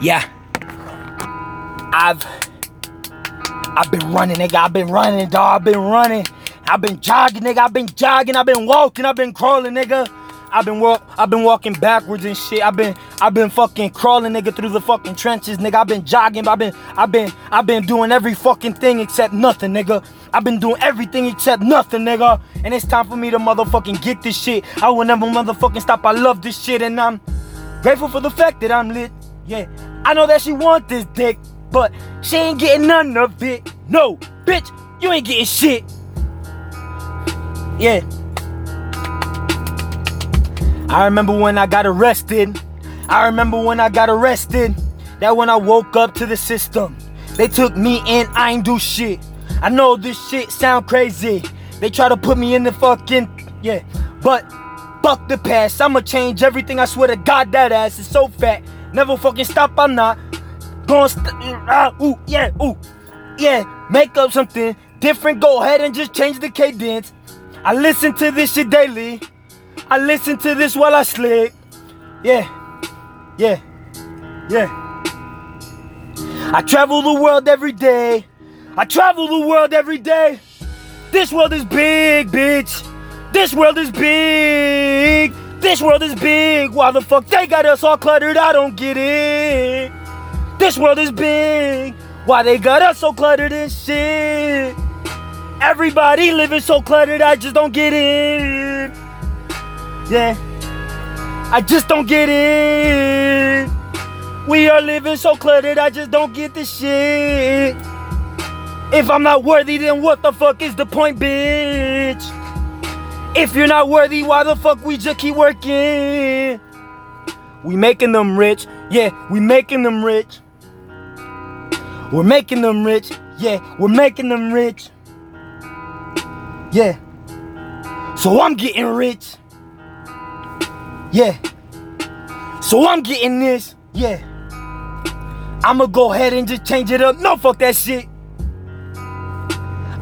Yeah. I've I've been running, nigga. I've been running, dog. I've been running. I've been jogging, nigga. I've been jogging. I've been walking. I've been crawling, nigga. I've been walk. I've been walking backwards and shit. I've been. I've been fucking crawling, nigga, through the fucking trenches, nigga. I've been jogging. I've been. I've been. I've been doing every fucking thing except nothing, nigga. I've been doing everything except nothing, nigga. And it's time for me to motherfucking get this shit. I will never motherfucking stop. I love this shit, and I'm grateful for the fact that I'm lit. Yeah. I know that she want this dick, but she ain't getting none of it. No, bitch, you ain't getting shit. Yeah. I remember when I got arrested. I remember when I got arrested. That when I woke up to the system. They took me in, I ain't do shit. I know this shit sound crazy. They try to put me in the fucking yeah, but fuck the past. I'ma change everything. I swear to God, that ass is so fat. Never fucking stop. I'm not gonna st- ah, ooh yeah ooh yeah. Make up something different. Go ahead and just change the cadence. I listen to this shit daily. I listen to this while I sleep. Yeah, yeah, yeah. I travel the world every day. I travel the world every day. This world is big, bitch. This world is big. This world is big. Why the fuck they got us all cluttered? I don't get it. This world is big. Why they got us so cluttered and shit? Everybody living so cluttered, I just don't get it. Yeah. I just don't get it. We are living so cluttered, I just don't get this shit. If I'm not worthy, then what the fuck is the point, bitch? If you're not worthy, why the fuck we just keep working? We making them rich, yeah, we making them rich. We're making them rich, yeah, we're making them rich. Yeah. So I'm getting rich. Yeah. So I'm getting this. Yeah. I'ma go ahead and just change it up. No, fuck that shit.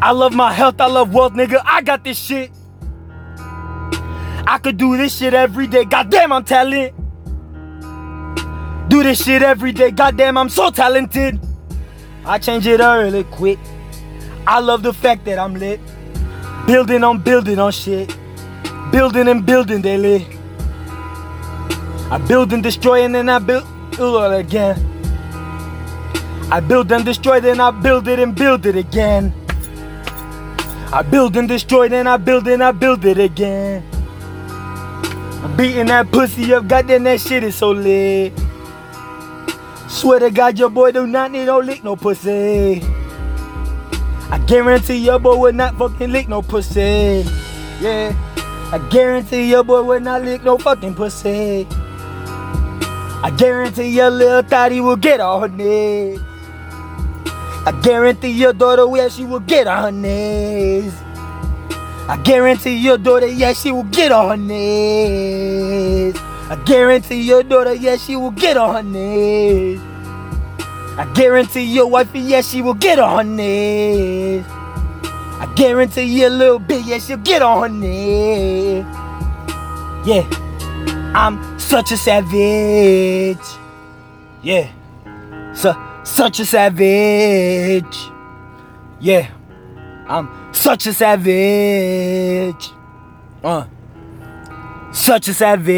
I love my health. I love wealth, nigga. I got this shit. I could do this shit every day. Goddamn, I'm talented. Do this shit every day. Goddamn, I'm so talented. I change it early, quick. I love the fact that I'm lit. Building on building on shit. Building and building daily. I build and destroy and then I build it all again. I build and destroy, then I build it and build it again. I build and destroy, then I build and I build it again. Beating that pussy up, goddamn that shit is so lit. Swear to God, your boy do not need no lick no pussy. I guarantee your boy would not fucking lick no pussy. Yeah. I guarantee your boy would not lick no fucking pussy. I guarantee your little thotty will get on her knees. I guarantee your daughter, yeah, she will get on her knees. I guarantee your daughter, yeah, she will get on her knees. I guarantee your daughter, yeah, she will get on her knees. I guarantee your wifey, yeah, she will get on her knees. I guarantee you a little bit, yeah, she'll get on her knees. Yeah, I'm such a savage. Yeah, su- such a savage. Yeah, I'm such a savage. Uh, such a savage.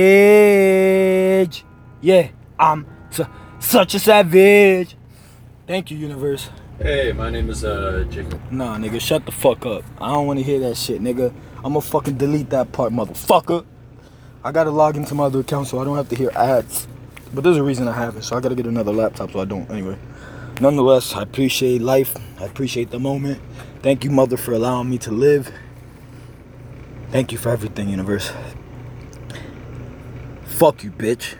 Yeah, I'm su- such a savage. Thank you, universe. Hey, my name is uh, Jacob. Nah, nigga, shut the fuck up. I don't want to hear that shit, nigga. I'm gonna fucking delete that part, motherfucker. I gotta log into my other account so I don't have to hear ads. But there's a reason I have it, so I gotta get another laptop so I don't. Anyway, nonetheless, I appreciate life. I appreciate the moment. Thank you, mother, for allowing me to live. Thank you for everything, universe. Fuck you, bitch.